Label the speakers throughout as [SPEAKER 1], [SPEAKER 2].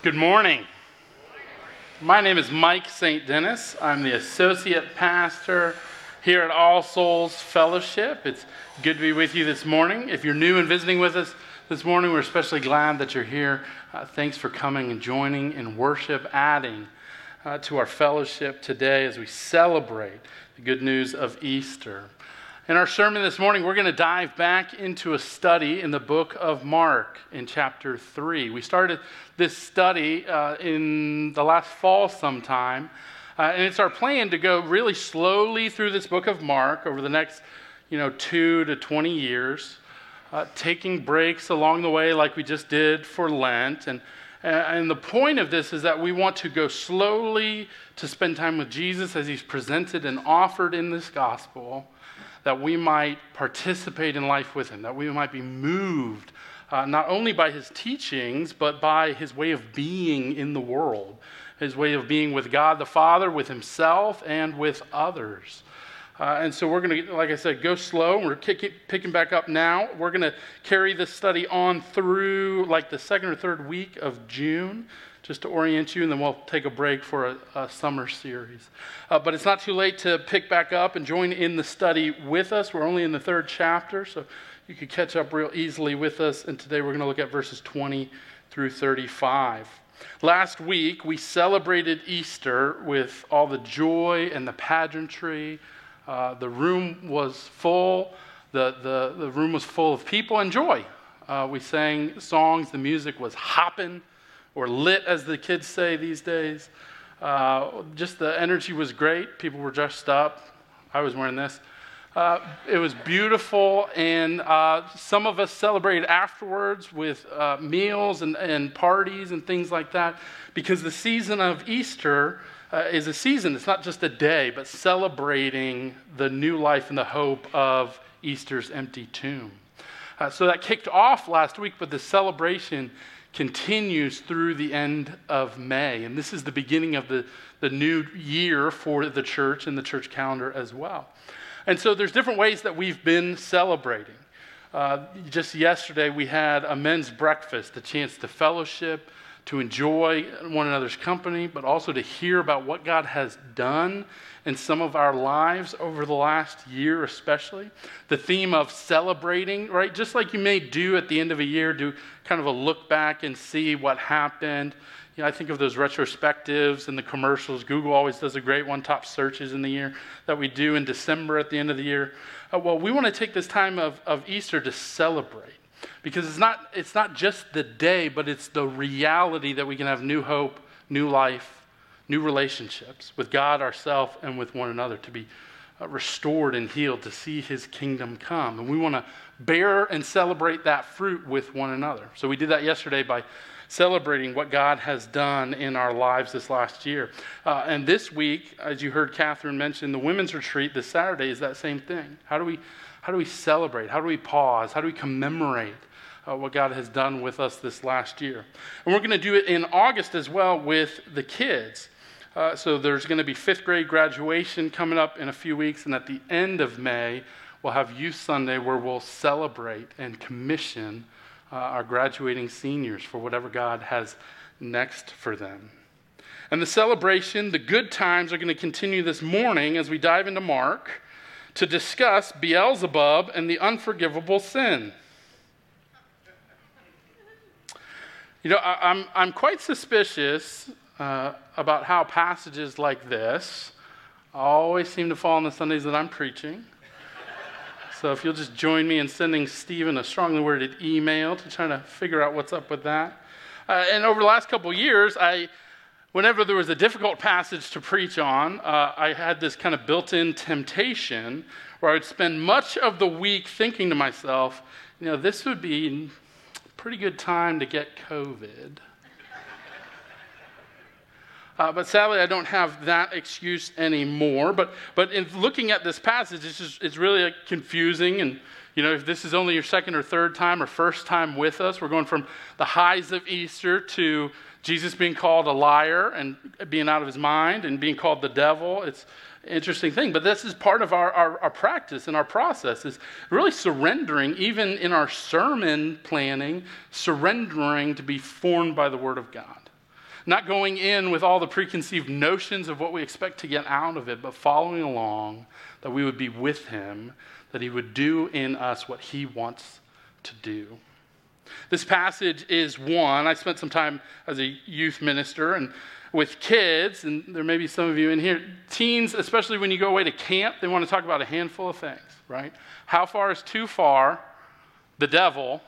[SPEAKER 1] Good morning. My name is Mike St. Dennis. I'm the associate pastor here at All Souls Fellowship. It's good to be with you this morning. If you're new and visiting with us this morning, we're especially glad that you're here. Uh, thanks for coming and joining in worship, adding uh, to our fellowship today as we celebrate the good news of Easter. In our sermon this morning, we're going to dive back into a study in the book of Mark in chapter 3. We started this study uh, in the last fall sometime, uh, and it's our plan to go really slowly through this book of Mark over the next, you know, two to 20 years, uh, taking breaks along the way like we just did for Lent. And, and the point of this is that we want to go slowly to spend time with Jesus as he's presented and offered in this gospel that we might participate in life with him, that we might be moved uh, not only by his teachings, but by his way of being in the world, his way of being with God the Father, with himself, and with others. Uh, and so we're going to, like I said, go slow. We're kick, picking back up now. We're going to carry this study on through like the second or third week of June just to orient you, and then we'll take a break for a, a summer series. Uh, but it's not too late to pick back up and join in the study with us. We're only in the third chapter, so you could catch up real easily with us. And today we're going to look at verses 20 through 35. Last week, we celebrated Easter with all the joy and the pageantry. Uh, the room was full. The, the, the room was full of people and joy. Uh, we sang songs. The music was hopping or lit, as the kids say these days. Uh, just the energy was great. People were dressed up. I was wearing this. Uh, it was beautiful, and uh, some of us celebrated afterwards with uh, meals and, and, parties and things like that because the season of Easter uh, is a season, it's not just a day, but celebrating the new life and the hope of Easter's empty tomb. Uh, so that kicked off last week with the celebration continues through the end of May. And this is the beginning of the, the new year for the church and the church calendar as well. And so there's different ways that we've been celebrating. Uh, just yesterday, we had a men's breakfast, a chance to fellowship, to enjoy one another's company, but also to hear about what God has done in some of our lives over the last year, especially. The theme of celebrating, right? Just like you may do at the end of a year, do kind of a look back and see what happened. You know, I think of those retrospectives and the commercials. Google always does a great one, top searches in the year that we do in December at the end of the year. Uh, well, we want to take this time of, of Easter to celebrate because it's not, it's not just the day, but it's the reality that we can have new hope, new life, new relationships with God, ourselves, and with one another, to be uh, restored and healed, to see his kingdom come. And we want to bear and celebrate that fruit with one another. So we did that yesterday by celebrating what God has done in our lives this last year. Uh, and this week, as you heard Catherine mention, the women's retreat this Saturday is that same thing. How do we, how do we celebrate? How do we pause? How do we commemorate? Uh, what God has done with us this last year. And we're going to do it in August as well with the kids. Uh, so there's going to be fifth grade graduation coming up in a few weeks, and at the end of May, we'll have Youth Sunday where we'll celebrate and commission uh, our graduating seniors for whatever God has next for them. And the celebration, the good times, are going to continue this morning as we dive into Mark to discuss Beelzebub and the unforgivable sin. You know, I, am I'm, I'm quite suspicious uh, about how passages like this always seem to fall on the Sundays that I'm preaching. So if you'll just join me in sending Stephen a strongly worded email to try to figure out what's up with that. Uh, and over the last couple years, I, whenever there was a difficult passage to preach on, uh, I had this kind of built in temptation where I would spend much of the week thinking to myself, you know, this would be a pretty good time to get COVID. Uh, but sadly, I don't have that excuse anymore. But, but in looking at this passage, it's, just, it's really confusing. And, you know, if this is only your second or third time or first time with us, we're going from the highs of Easter to Jesus being called a liar and being out of his mind and being called the devil. It's an interesting thing. But this is part of our, our, our practice and our process is really surrendering, even in our sermon planning, surrendering to be formed by the Word of God not going in with all the preconceived notions of what we expect to get out of it, but following along, that we would be with Him, that He would do in us what He wants to do. This passage is one. I spent some time as a youth minister and with kids, and there may be some of you in here, teens, especially when you go away to camp, they want to talk about a handful of things, right? How far is too far? The devil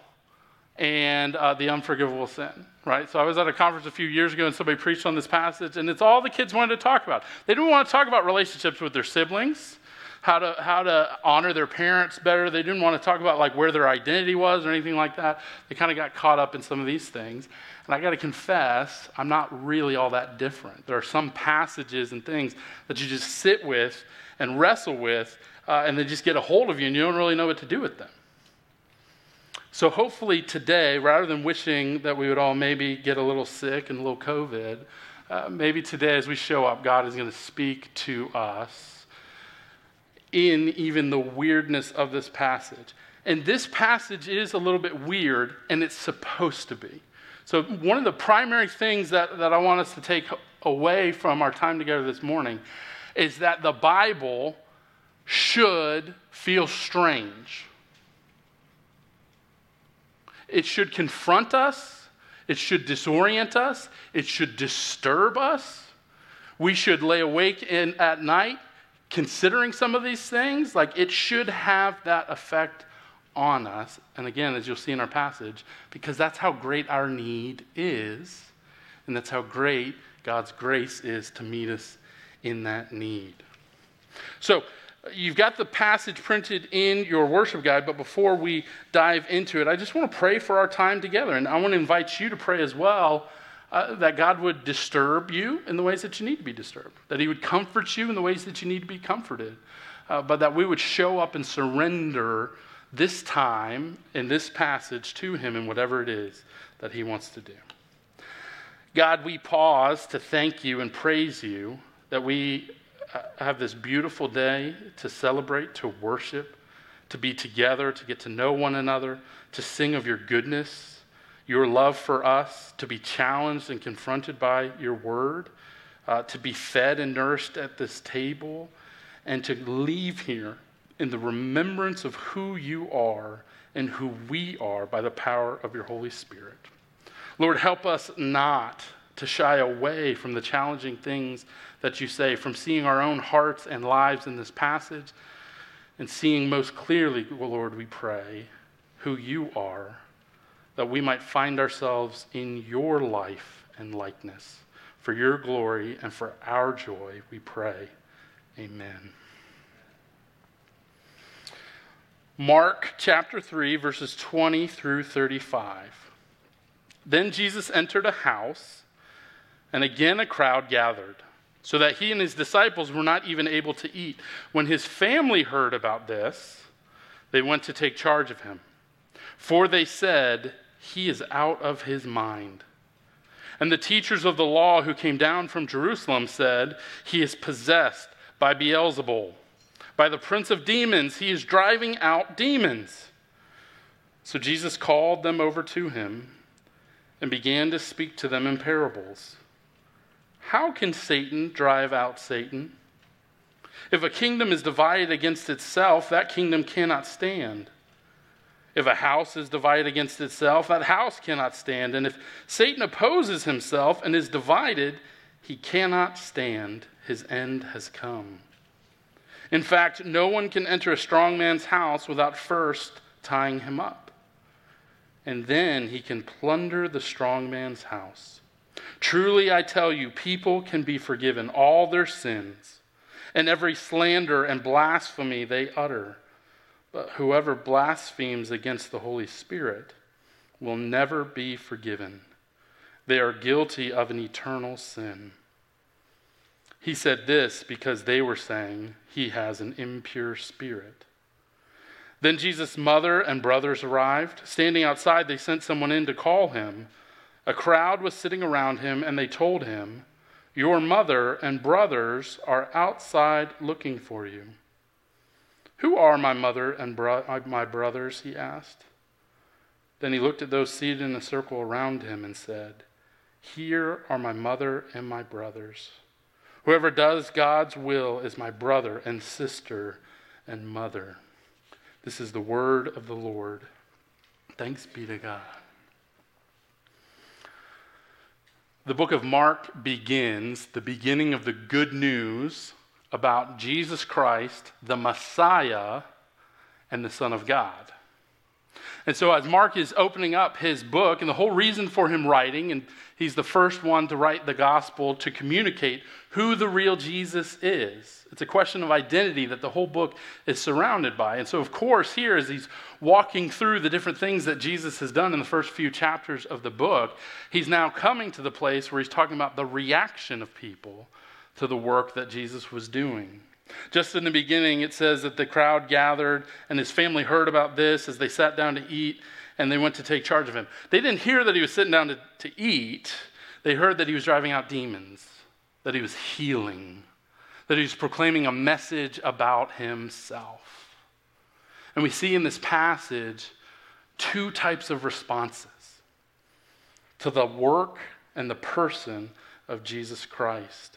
[SPEAKER 1] and uh, the unforgivable sin, right? So I was at a conference a few years ago and somebody preached on this passage, and it's all the kids wanted to talk about. They didn't want to talk about relationships with their siblings how to, how to honor their parents better. They didn't want to talk about like where their identity was or anything like that. They kind of got caught up in some of these things. And I got to confess, I'm not really all that different. There are some passages and things that you just sit with and wrestle with, uh, and they just get a hold of you, and you don't really know what to do with them. So, hopefully, today, rather than wishing that we would all maybe get a little sick and a little COVID, uh, maybe today, as we show up, God is going to speak to us in even the weirdness of this passage. And this passage is a little bit weird, and it's supposed to be. So, one of the primary things that, that I want us to take away from our time together this morning is that the Bible should feel strange. It should confront us, it should disorient us, it should disturb us. We should lay awake in, at night considering some of these things, like it should have that effect on us. And again, as you'll see in our passage, because that's how great our need is, and that's how great God's grace is to meet us in that need. So, you've got the passage printed in your worship guide, but before we dive into it, I just want to pray for our time together. And I want to invite you to pray as well uh, that God would disturb you in the ways that you need to be disturbed, that He would comfort you in the ways that you need to be comforted, uh, but that we would show up and surrender this time in this passage to Him in whatever it is that He wants to do. God, we pause to thank you and praise you that we uh, have this beautiful day to celebrate, to worship, to be together, to get to know one another, to sing of your goodness your love for us, to be challenged and confronted by your word, uh, to be fed and nourished at this table, and to leave here in the remembrance of who you are and who we are by the power of your Holy Spirit. Lord, help us not to shy away from the challenging things that you say, from seeing our own hearts and lives in this passage, and seeing most clearly, Lord, we pray, who you are that we might find ourselves in your life and likeness. For your glory and for our joy, we pray. Amen. Mark chapter 3, verses 20 through 35. Then Jesus entered a house, and again a crowd gathered, so that he and his disciples were not even able to eat. When his family heard about this, they went to take charge of him. For they said, he is out of his mind. And the teachers of the law who came down from Jerusalem said, He is possessed by Beelzebul. By the prince of demons, he is driving out demons. So Jesus called them over to him and began to speak to them in parables. How can Satan drive out Satan? If a kingdom is divided against itself, that kingdom cannot stand. If a house is divided against itself, that house cannot stand. And if Satan opposes himself and is divided, he cannot stand. His end has come. In fact, no one can enter a strong man's house without first tying him up. And then he can plunder the strong man's house. Truly, I tell you, people can be forgiven all their sins and every slander and blasphemy they utter. But whoever blasphemes against the Holy Spirit will never be forgiven. They are guilty of an eternal sin. He said this because they were saying he has an impure spirit. Then Jesus' mother and brothers arrived. Standing outside, they sent someone in to call him. A crowd was sitting around him, and they told him, Your mother and brothers are outside looking for you. Who are my mother and bro- uh, my brothers? he asked. Then he looked at those seated in a circle around him and said, Here are my mother and my brothers. Whoever does God's will is my brother and sister and mother. This is the word of the Lord. Thanks be to God. The book of Mark begins the beginning of the good news about Jesus Christ, the Messiah, and the Son of God. And so, as Mark is opening up his book, and the whole reason for him writing, and he's the first one to write the gospel to communicate who the real Jesus is. It's a question of identity that the whole book is surrounded by. And so, of course, here, as he's walking through the different things that Jesus has done in the first few chapters of the book, he's now coming to the place where he's talking about the reaction of people to the work that Jesus was doing. Just in the beginning, it says that the crowd gathered and his family heard about this as they sat down to eat and they went to take charge of him. They didn't hear that he was sitting down to, to eat, they heard that he was driving out demons, that he was healing, that he was proclaiming a message about himself. And we see in this passage two types of responses to the work and the person of Jesus Christ.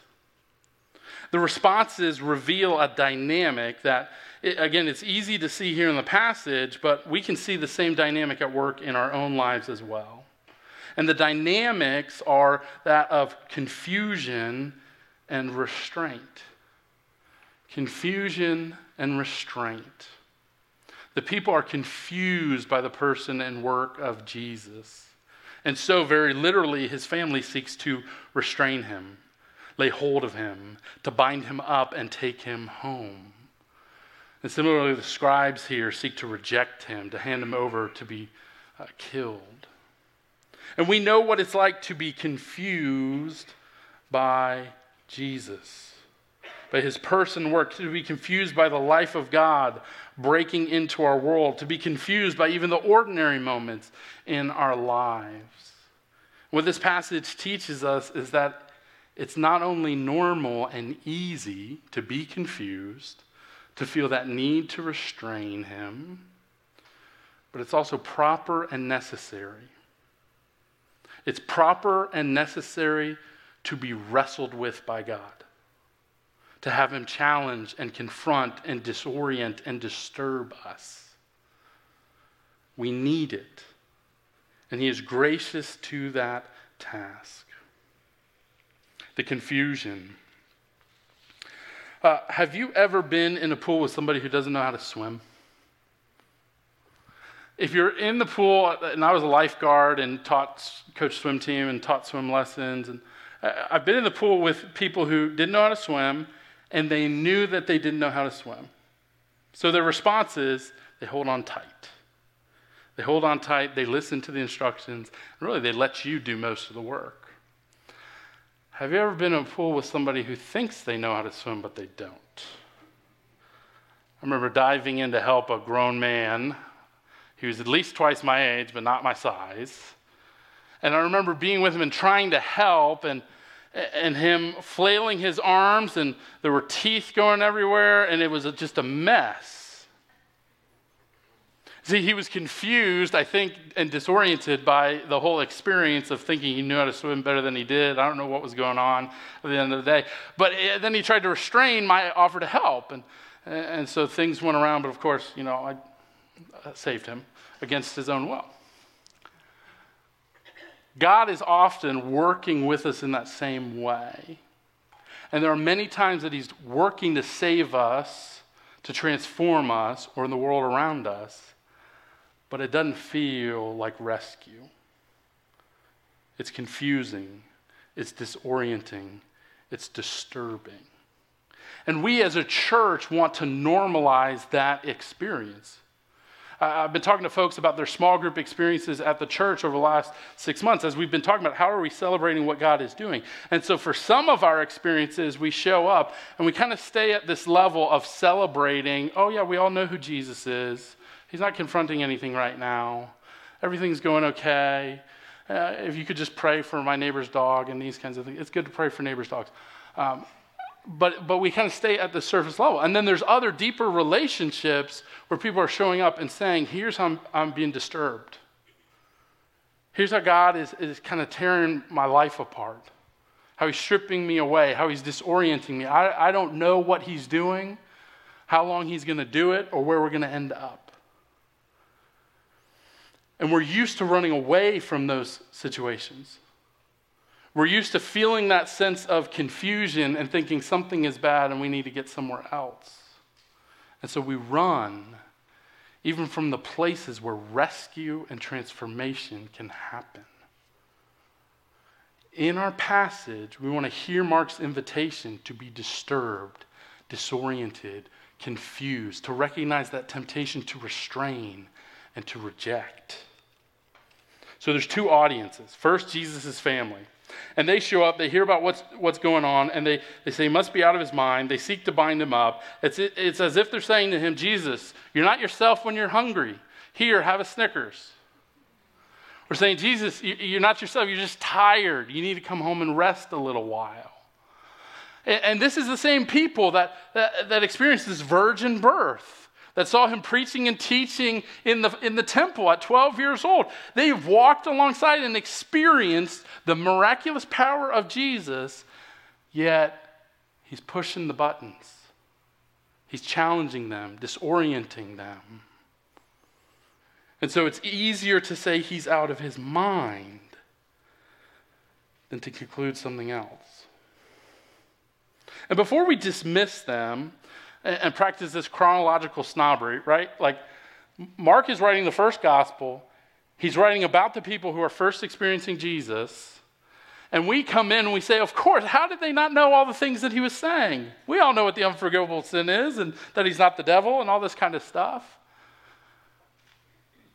[SPEAKER 1] The responses reveal a dynamic that, again, it's easy to see here in the passage, but we can see the same dynamic at work in our own lives as well. And the dynamics are that of confusion and restraint. Confusion and restraint. The people are confused by the person and work of Jesus. And so, very literally, his family seeks to restrain him lay hold of him, to bind him up and take him home. And similarly, the scribes here seek to reject him, to hand him over to be uh, killed. And we know what it's like to be confused by Jesus, by his person work, to be confused by the life of God breaking into our world, to be confused by even the ordinary moments in our lives. What this passage teaches us is that it's not only normal and easy to be confused, to feel that need to restrain him, but it's also proper and necessary. It's proper and necessary to be wrestled with by God, to have him challenge and confront and disorient and disturb us. We need it, and he is gracious to that task the confusion. Uh, have you ever been in a pool with somebody who doesn't know how to swim? If you're in the pool, and I was a lifeguard and taught coach swim team and taught swim lessons, and I've been in the pool with people who didn't know how to swim, and they knew that they didn't know how to swim. So their response is they hold on tight. They hold on tight, they listen to the instructions, and really they let you do most of the work. Have you ever been in a pool with somebody who thinks they know how to swim, but they don't? I remember diving in to help a grown man. He was at least twice my age, but not my size. And I remember being with him and trying to help, and, and him flailing his arms, and there were teeth going everywhere, and it was just a mess. See, he was confused, I think, and disoriented by the whole experience of thinking he knew how to swim better than he did. I don't know what was going on at the end of the day. But eh, then he tried to restrain my offer to help. And, and so things went around, but of course, you know, I saved him against his own will. God is often working with us in that same way. And there are many times that He's working to save us, to transform us, or in the world around us but it doesn't feel like rescue. It's confusing, it's disorienting, it's disturbing. And we as a church want to normalize that experience. I've been talking to folks about their small group experiences at the church over the last six months as we've been talking about how are we celebrating what God is doing. And so for some of our experiences, we show up and we kind of stay at this level of celebrating, oh, yeah, we all know who Jesus is. He's not confronting anything right now. Everything's going okay. Uh, if you could just pray for my neighbor's dog and these kinds of things. It's good to pray for neighbor's dogs. Um, but, but we kind of stay at the surface level. And then there's other deeper relationships where people are showing up and saying, Here's how I'm, I'm being disturbed. Here's how God is, is kind of tearing my life apart, how He's stripping me away, how He's disorienting me. I, I don't know what He's doing, how long He's going to do it, or where we're going to end up. And we're used to running away from those situations. We're used to feeling that sense of confusion and thinking something is bad and we need to get somewhere else. And so we run, even from the places where rescue and transformation can happen. In our passage, we want to hear Mark's invitation to be disturbed, disoriented, confused, to recognize that temptation to restrain and to reject. So there's two audiences. First, Jesus' family. And they show up, they hear about what's, what's going on, and they, they say he must be out of his mind. They seek to bind him up. It's, it's as if they're saying to him, Jesus, you're not yourself when you're hungry. Here, have a Snickers. We're saying, Jesus, you're not yourself. You're just tired. You need to come home and rest a little while. And, and this is the same people that, that, that experienced this virgin birth that saw him preaching and teaching in the, in the temple at 12 years old. They've walked alongside and experienced the miraculous power of Jesus, yet he's pushing the buttons. He's challenging them, disorienting them. And so it's easier to say he's out of his mind than to conclude something else. And before we dismiss them, and, and practice this chronological snobbery, right? Like, Mark is writing the first gospel. He's writing about the people who are first experiencing Jesus. And we come in and we say, Of course, how did they not know all the things that he was saying? We all know what the unforgivable sin is and that he's not the devil and all this kind of stuff.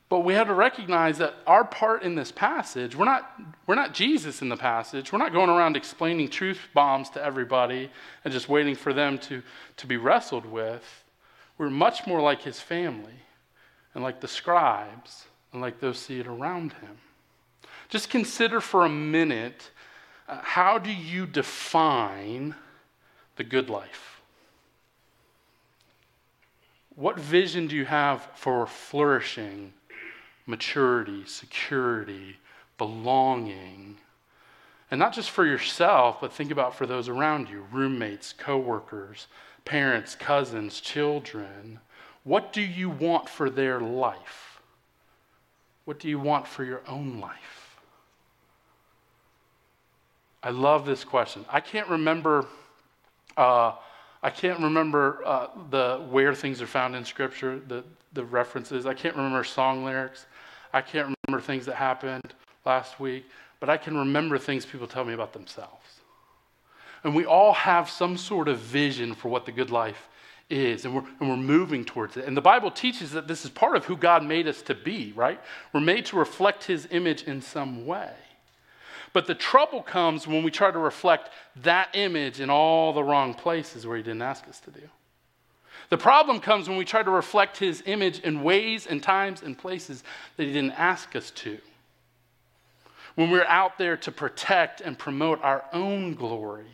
[SPEAKER 1] But we have to recognize that our part in this passage, we're not, we're not Jesus in the passage. We're not going around explaining truth bombs to everybody and just waiting for them to, to be wrestled with. We're much more like his family and like the scribes and like those seated around him. Just consider for a minute uh, how do you define the good life? What vision do you have for flourishing maturity, security, belonging. And not just for yourself, but think about for those around you roommates, coworkers, parents, cousins, children. What do you want for their life? What do you want for your own life? I love this question. I can't remember. Uh, I can't remember uh, the where things are found in Scripture, the the references. I can't remember song lyrics. I can't remember things that happened last week, but I can remember things people tell me about themselves. And we all have some sort of vision for what the good life is, and we're, and we're moving towards it. And the Bible teaches that this is part of who God made us to be, right? We're made to reflect His image in some way. But the trouble comes when we try to reflect that image in all the wrong places where He didn't ask us to do. The problem comes when we try to reflect his image in ways and times and places that he didn't ask us to. When we're out there to protect and promote our own glory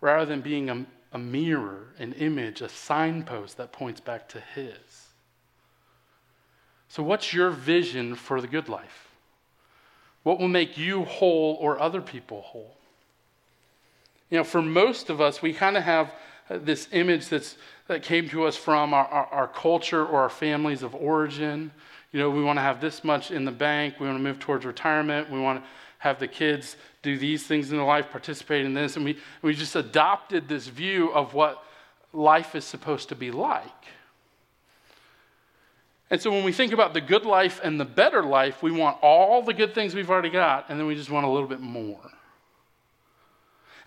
[SPEAKER 1] rather than being a, a mirror, an image, a signpost that points back to his. So, what's your vision for the good life? What will make you whole or other people whole? You know, for most of us, we kind of have Uh, this image that's, that came to us from our, our, our culture or our families of origin. You know, we want to have this much in the bank. We want to move towards retirement. We want to have the kids do these things in their life, participate in this. And we, we just adopted this view of what life is supposed to be like. And so when we think about the good life and the better life, we want all the good things we've already got, and then we just want a little bit more.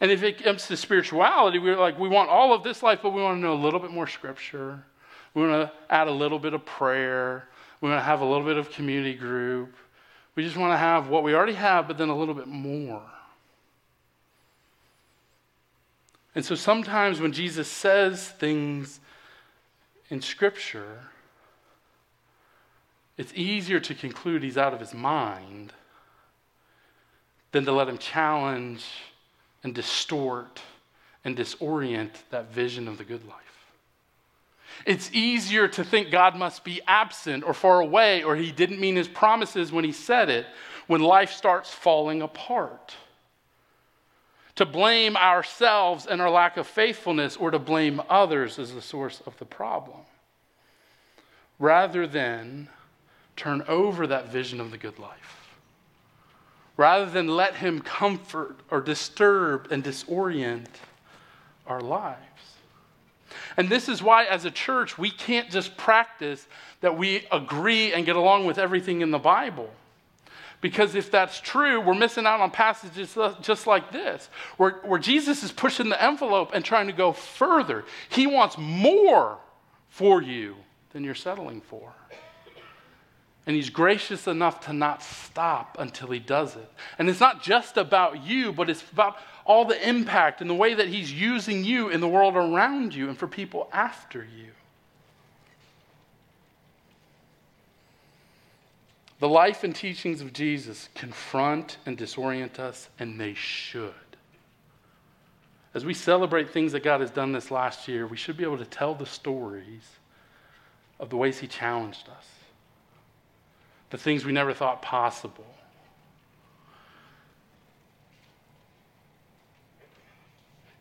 [SPEAKER 1] And if it comes to spirituality, we're like, we want all of this life, but we want to know a little bit more scripture. We want to add a little bit of prayer. We want to have a little bit of community group. We just want to have what we already have, but then a little bit more. And so sometimes when Jesus says things in Scripture, it's easier to conclude he's out of his mind than to let him challenge and distort and disorient that vision of the good life. It's easier to think God must be absent or far away or he didn't mean his promises when he said it when life starts falling apart. To blame ourselves and our lack of faithfulness or to blame others as the source of the problem. Rather than turn over that vision of the good life. Rather than let Him comfort or disturb and disorient our lives. And this is why, as a church, we can't just practice that we agree and get along with everything in the Bible. Because if that's true, we're missing out on passages just like this, where, where Jesus is pushing the envelope and trying to go further. He wants more for you than you're settling for. And he's gracious enough to not stop until he does it. And it's not just about you, but it's about all the impact and the way that he's using you in the world around you and for people after you. The life and teachings of Jesus confront and disorient us, and they should. As we celebrate things that God has done this last year, we should be able to tell the stories of the ways He challenged us, the things we never thought possible.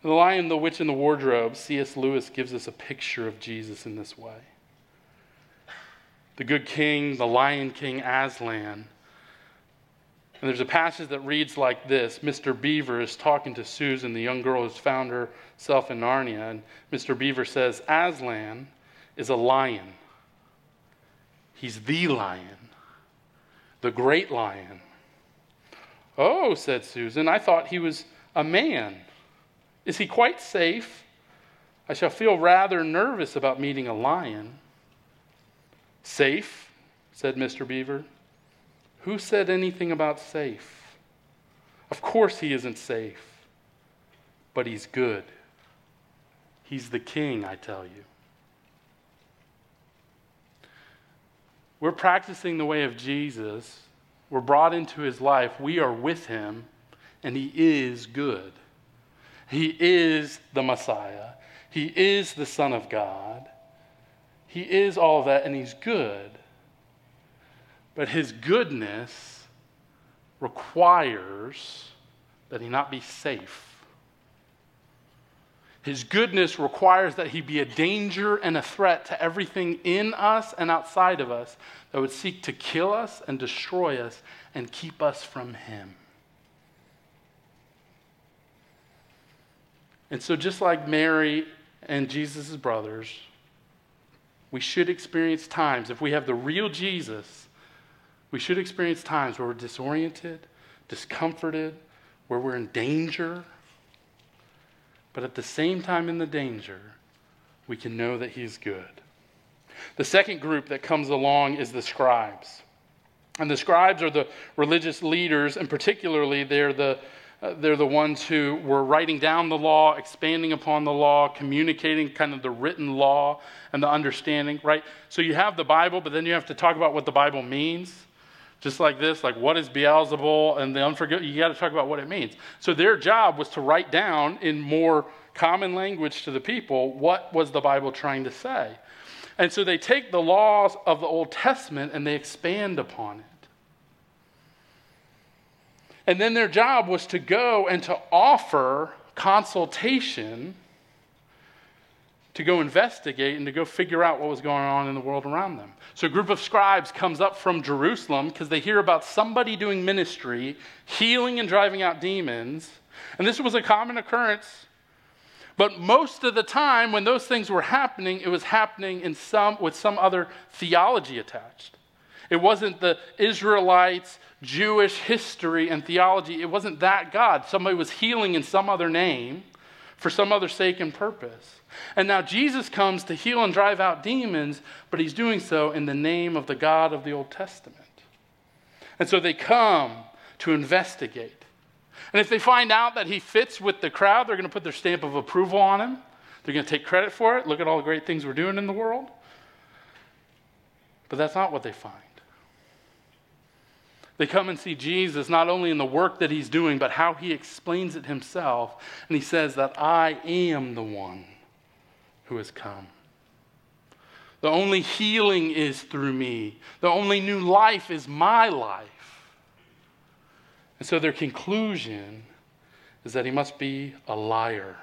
[SPEAKER 1] In the Lion, the Witch, and the Wardrobe, C.S. Lewis gives us a picture of Jesus in this way the good king, the lion king Aslan. And there's a passage that reads like this Mr. Beaver is talking to Susan, the young girl who's found herself in Narnia. And Mr. Beaver says, Aslan is a lion. He's the lion, the great lion. Oh, said Susan, I thought he was a man. Is he quite safe? I shall feel rather nervous about meeting a lion. Safe, said Mr. Beaver. Who said anything about safe? Of course he isn't safe, but he's good. He's the king, I tell you. We're practicing the way of Jesus. We're brought into his life. We are with him, and he is good. He is the Messiah. He is the Son of God. He is all that and he's good. But his goodness requires that he not be safe. His goodness requires that he be a danger and a threat to everything in us and outside of us that would seek to kill us and destroy us and keep us from him. And so, just like Mary and Jesus' brothers, we should experience times, if we have the real Jesus, we should experience times where we're disoriented, discomforted, where we're in danger. But at the same time, in the danger, we can know that He's good. The second group that comes along is the scribes. And the scribes are the religious leaders, and particularly they're the uh, they're the ones who were writing down the law, expanding upon the law, communicating kind of the written law and the understanding, right? So you have the Bible, but then you have to talk about what the Bible means. Just like this, like what is Beelzebul and the unforgivable? You got to talk about what it means. So their job was to write down in more common language to the people what was the Bible trying to say. And so they take the laws of the Old Testament and they expand upon it. And then their job was to go and to offer consultation to go investigate and to go figure out what was going on in the world around them. So a group of scribes comes up from Jerusalem because they hear about somebody doing ministry, healing and driving out demons. And this was a common occurrence. But most of the time when those things were happening, it was happening in some with some other theology attached. It wasn't the Israelites Jewish history and theology, it wasn't that God. Somebody was healing in some other name for some other sake and purpose. And now Jesus comes to heal and drive out demons, but he's doing so in the name of the God of the Old Testament. And so they come to investigate. And if they find out that he fits with the crowd, they're going to put their stamp of approval on him. They're going to take credit for it. Look at all the great things we're doing in the world. But that's not what they find. They come and see Jesus not only in the work that he's doing, but how he explains it himself. And he says that I am the one who has come. The only healing is through me, the only new life is my life. And so their conclusion is that he must be a liar.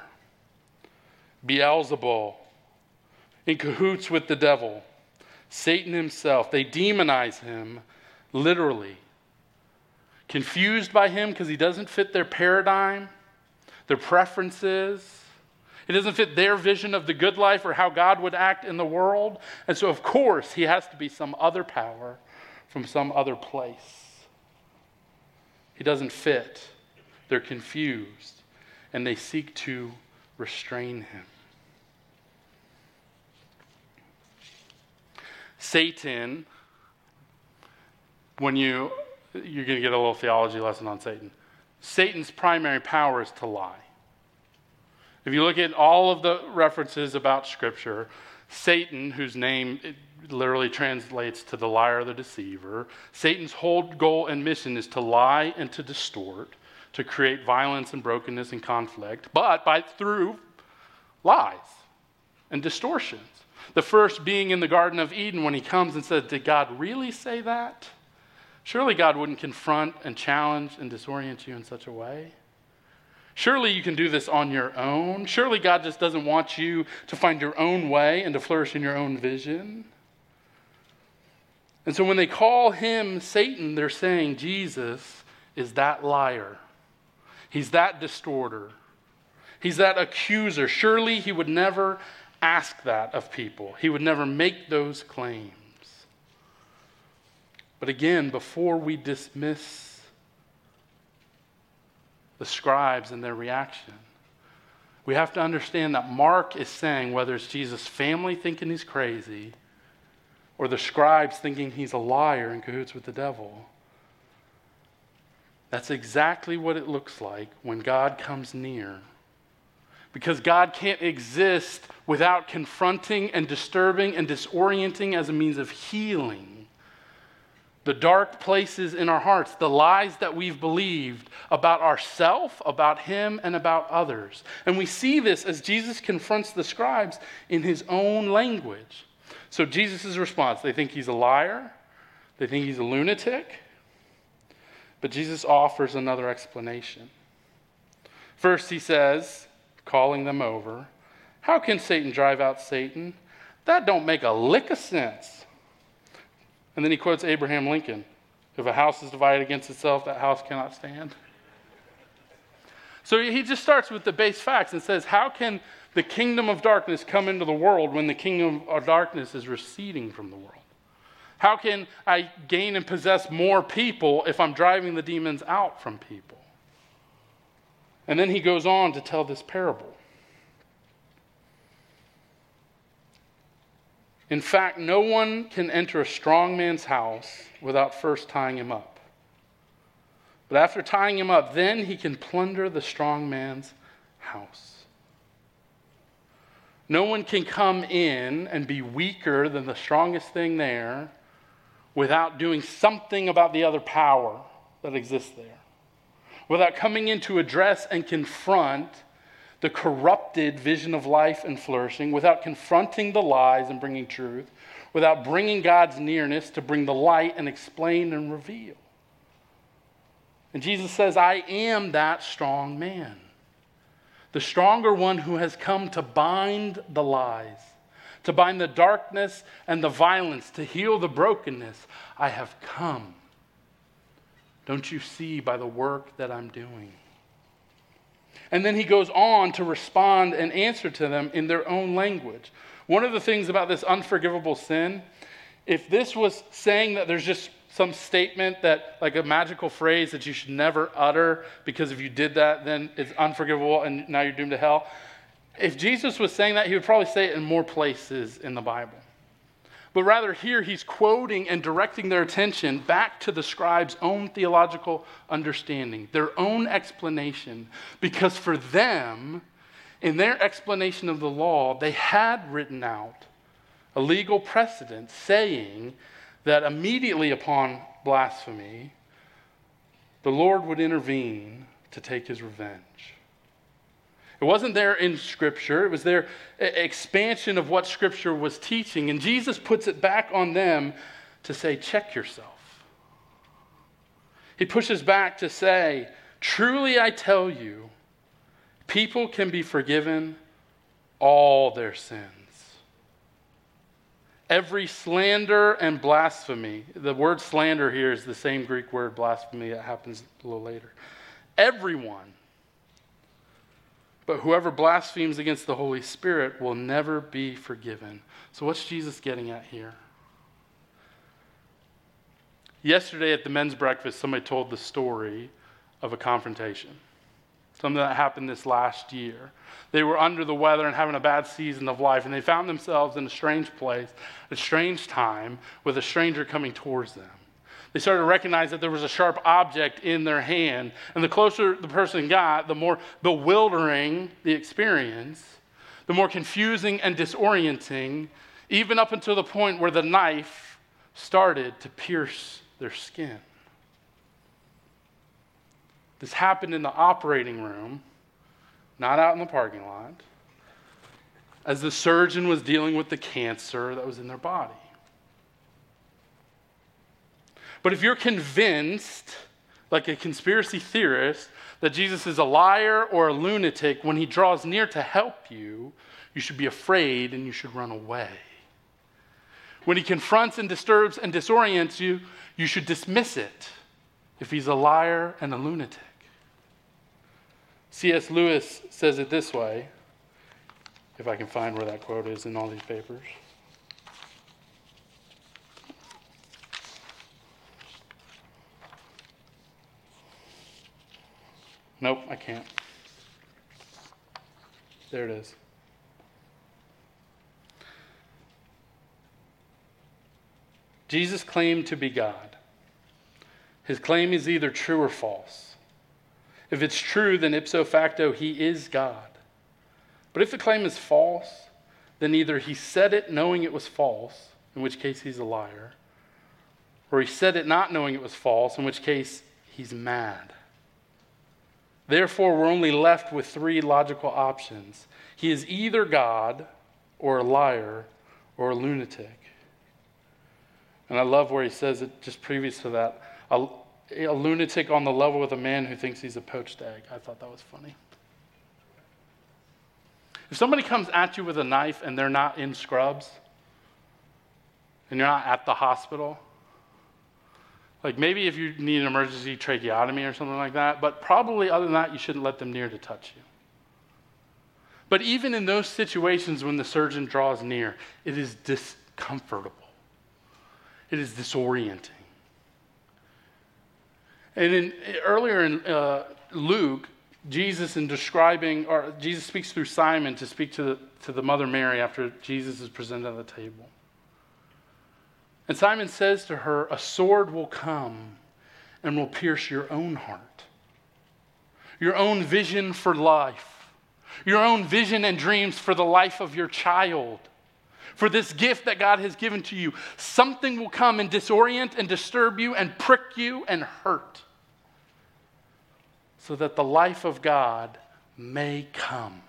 [SPEAKER 1] Beelzebul, in cahoots with the devil, Satan himself. They demonize him literally. Confused by him because he doesn't fit their paradigm, their preferences. It doesn't fit their vision of the good life or how God would act in the world. And so, of course, he has to be some other power from some other place. He doesn't fit. They're confused and they seek to restrain him. Satan, when you, you're going to get a little theology lesson on Satan. Satan's primary power is to lie. If you look at all of the references about Scripture, Satan, whose name literally translates to the liar the deceiver, Satan's whole goal and mission is to lie and to distort, to create violence and brokenness and conflict, but by through lies and distortions. The first being in the Garden of Eden when he comes and says, Did God really say that? Surely God wouldn't confront and challenge and disorient you in such a way. Surely you can do this on your own. Surely God just doesn't want you to find your own way and to flourish in your own vision. And so when they call him Satan, they're saying Jesus is that liar. He's that distorter. He's that accuser. Surely he would never ask that of people, he would never make those claims. But again, before we dismiss the scribes and their reaction, we have to understand that Mark is saying whether it's Jesus' family thinking he's crazy or the scribes thinking he's a liar in cahoots with the devil. That's exactly what it looks like when God comes near. Because God can't exist without confronting and disturbing and disorienting as a means of healing the dark places in our hearts, the lies that we've believed about ourself, about him, and about others. And we see this as Jesus confronts the scribes in his own language. So Jesus' response, they think he's a liar, they think he's a lunatic, but Jesus offers another explanation. First, he says, calling them over. How can Satan drive out Satan? That don't make a lick of sense. And then he quotes Abraham Lincoln If a house is divided against itself, that house cannot stand. So he just starts with the base facts and says, How can the kingdom of darkness come into the world when the kingdom of darkness is receding from the world? How can I gain and possess more people if I'm driving the demons out from people? And then he goes on to tell this parable. In fact, no one can enter a strong man's house without first tying him up. But after tying him up, then he can plunder the strong man's house. No one can come in and be weaker than the strongest thing there without doing something about the other power that exists there without coming in to address and confront the corrupted vision of life and flourishing, without confronting the lies and bringing truth, without bringing God's nearness to bring the light and explain and reveal. And Jesus says, I am that strong man, the stronger one who has come to bind the lies, to bind the darkness and the violence, to heal the brokenness. I have come don't you see by the work that I'm doing? And then he goes on to respond and answer to them in their own language. One of the things about this unforgivable sin, if this was saying that there's just some statement that, like a magical phrase that you should never utter because if you did that, then it's unforgivable and now you're doomed to hell. If Jesus was saying that, he would probably say it in more places in the Bible. But rather, here he's quoting and directing their attention back to the scribes' own theological understanding, their own explanation, because for them, in their explanation of the law, they had written out a legal precedent saying that immediately upon blasphemy, the Lord would intervene to take his revenge. It wasn't there in Scripture, it was their expansion of what Scripture was teaching. And Jesus puts it back on them to say, check yourself. He pushes back to say, Truly I tell you, people can be forgiven all their sins. Every slander and blasphemy, the word slander here is the same Greek word blasphemy that happens a little later. Everyone, but whoever blasphemes against the Holy Spirit will never be forgiven. So, what's Jesus getting at here? Yesterday at the men's breakfast, somebody told the story of a confrontation, something that happened this last year. They were under the weather and having a bad season of life, and they found themselves in a strange place, a strange time, with a stranger coming towards them. They started to recognize that there was a sharp object in their hand, and the closer the person got, the more bewildering the experience, the more confusing and disorienting, even up until the point where the knife started to pierce their skin. This happened in the operating room, not out in the parking lot, as the surgeon was dealing with the cancer that was in their body. But if you're convinced, like a conspiracy theorist, that Jesus is a liar or a lunatic when he draws near to help you, you should be afraid and you should run away. When he confronts and disturbs and disorients you, you should dismiss it if he's a liar and a lunatic. C.S. Lewis says it this way, if I can find where that quote is in all these papers. Nope, I can't. There it is. Jesus claimed to be God. His claim is either true or false. If it's true, then ipso facto, he is God. But if the claim is false, then either he said it knowing it was false, in which case he's a liar, or he said it not knowing it was false, in which case he's mad. Therefore, we're only left with three logical options. He is either God, or a liar, or a lunatic. And I love where he says it just previous to that a, a lunatic on the level with a man who thinks he's a poached egg. I thought that was funny. If somebody comes at you with a knife and they're not in scrubs, and you're not at the hospital, like maybe if you need an emergency tracheotomy or something like that, but probably other than that, you shouldn't let them near to touch you. But even in those situations when the surgeon draws near, it is discomfortable, it is disorienting. And in, earlier in uh, Luke, Jesus, in describing, or Jesus speaks through Simon to speak to the, to the mother Mary after Jesus is presented at the table. And Simon says to her, A sword will come and will pierce your own heart, your own vision for life, your own vision and dreams for the life of your child for this gift that God has given to you. Something will come and disorient and disturb you and prick you and hurt so that the life of God may come.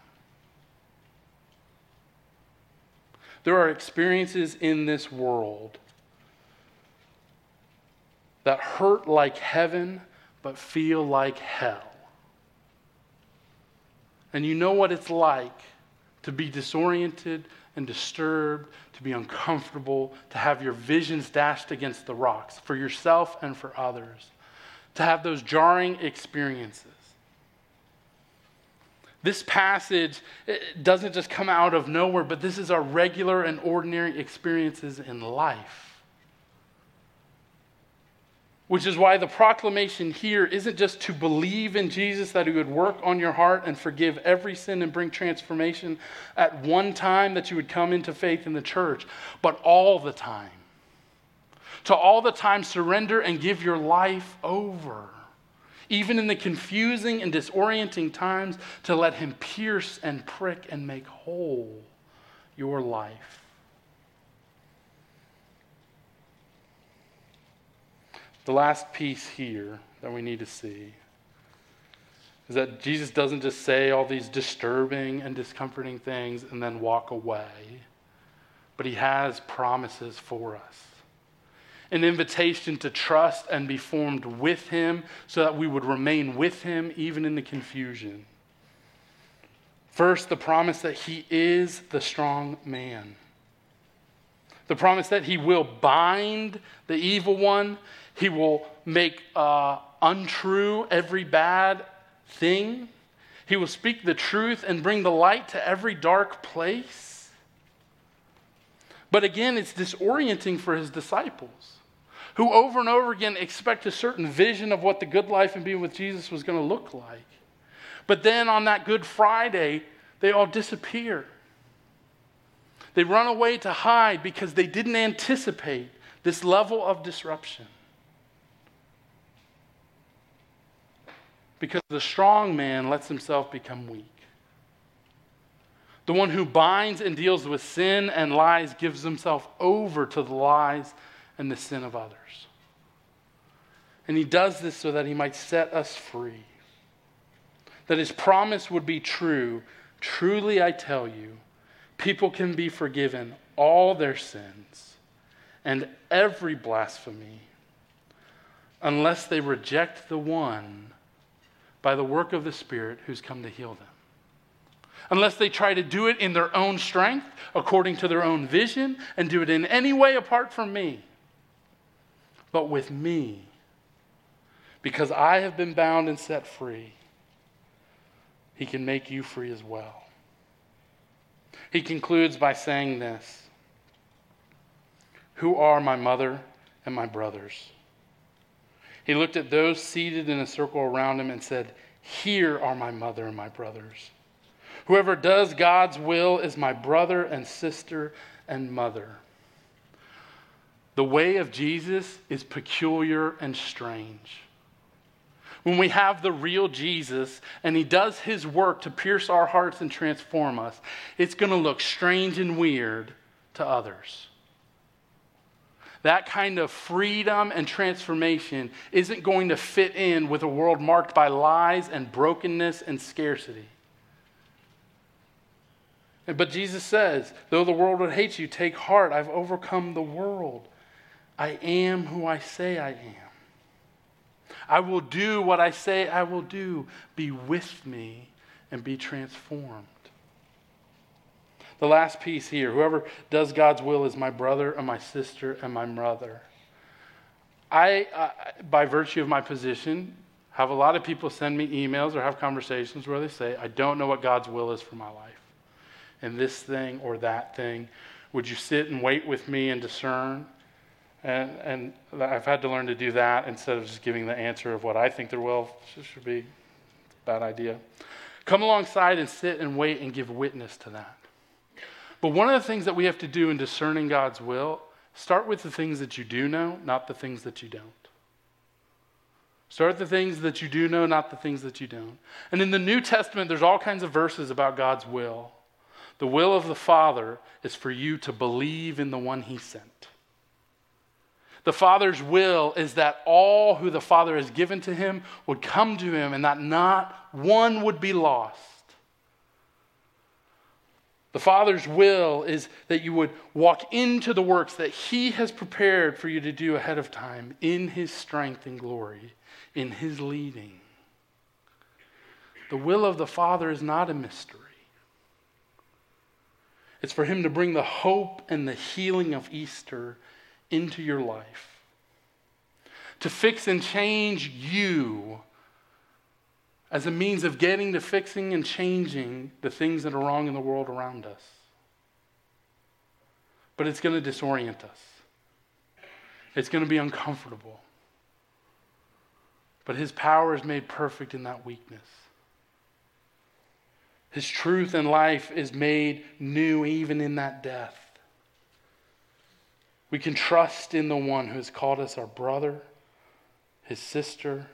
[SPEAKER 1] There are experiences in this world that hurt like heaven but feel like hell. And you know what it's like to be disoriented and disturbed, to be uncomfortable, to have your visions dashed against the rocks for yourself and for others to have those jarring experiences. This passage doesn't just come out of nowhere, but this is our regular and ordinary experiences in life. Which is why the proclamation here isn't just to believe in Jesus, that he would work on your heart and forgive every sin and bring transformation at one time that you would come into faith in the church, but all the time to all the time surrender and give your life over. Even in the confusing and disorienting times, to let Him pierce and prick and make whole your life. The last piece here that we need to see is that Jesus doesn't just say all these disturbing and discomforting things and then walk away, but he has promises for us. an invitation to trust and be formed with Him so that we would remain with Him even in the confusion. First, the promise that He is the strong man. The promise that He will bind the evil one, He will make uh, untrue every bad thing, He will speak the truth and bring the light to every dark place. But again, it's disorienting for His disciples who over and over again expect a certain vision of what the good life and being with Jesus was going to look like. But then on that Good Friday, they all disappear. They run away to hide because they didn't anticipate this level of disruption. Because the strong man lets himself become weak. The one who binds and deals with sin and lies gives himself over to the lies and the sin of others. And he does this so that he might set us free. That his promise would be true. Truly, I tell you, people can be forgiven all their sins and every blasphemy unless they reject the one by the work of the Spirit who's come to heal them. Unless they try to do it in their own strength, according to their own vision, and do it in any way apart from me but with me. Because I have been bound and set free, he can make you free as well. He concludes by saying this Who are my mother and my brothers? He looked at those seated in a circle around him and said, Here are my mother and my brothers. Whoever does God's will is my brother and sister and mother. The way of Jesus is peculiar and strange. When we have the real Jesus and he does his work to pierce our hearts and transform us, it's going to look strange and weird to others. That kind of freedom and transformation isn't going to fit in with a world marked by lies and brokenness and scarcity. But Jesus says, though the world would hate you, take heart, I've overcome the world. I am who I say I am. I will do what I say I will do. Be with me and be transformed. The last piece here whoever does God's will is my brother and my sister and my mother. I, uh, by virtue of my position, have a lot of people send me emails or have conversations where they say, I don't know what God's will is for my life. And this thing or that thing. Would you sit and wait with me and discern? And, and I've had to learn to do that instead of just giving the answer of what I think their will should be. Bad idea. Come alongside and sit and wait and give witness to that. But one of the things that we have to do in discerning God's will, start with the things that you do know, not the things that you don't. Start the things that you do know, not the things that you don't. And in the New Testament, there's all kinds of verses about God's will. The will of the Father is for you to believe in the one He sent. The Father's will is that all who the Father has given to him would come to him and that not one would be lost. The Father's will is that you would walk into the works that He has prepared for you to do ahead of time in His strength and glory, in His leading. The will of the Father is not a mystery. It's for Him to bring the hope and the healing of Easter into your life, to fix and change you as a means of getting to fixing and changing the things that are wrong in the world around us. But it's going to disorient us, it's going to be uncomfortable. But his power is made perfect in that weakness. His truth and life is made new even in that death. We can trust in the one who has called us our brother, his sister,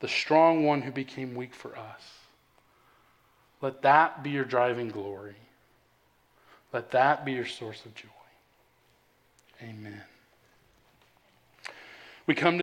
[SPEAKER 1] the strong one who became weak for us. Let that be your driving glory. Let that be your source of joy. Amen. We come to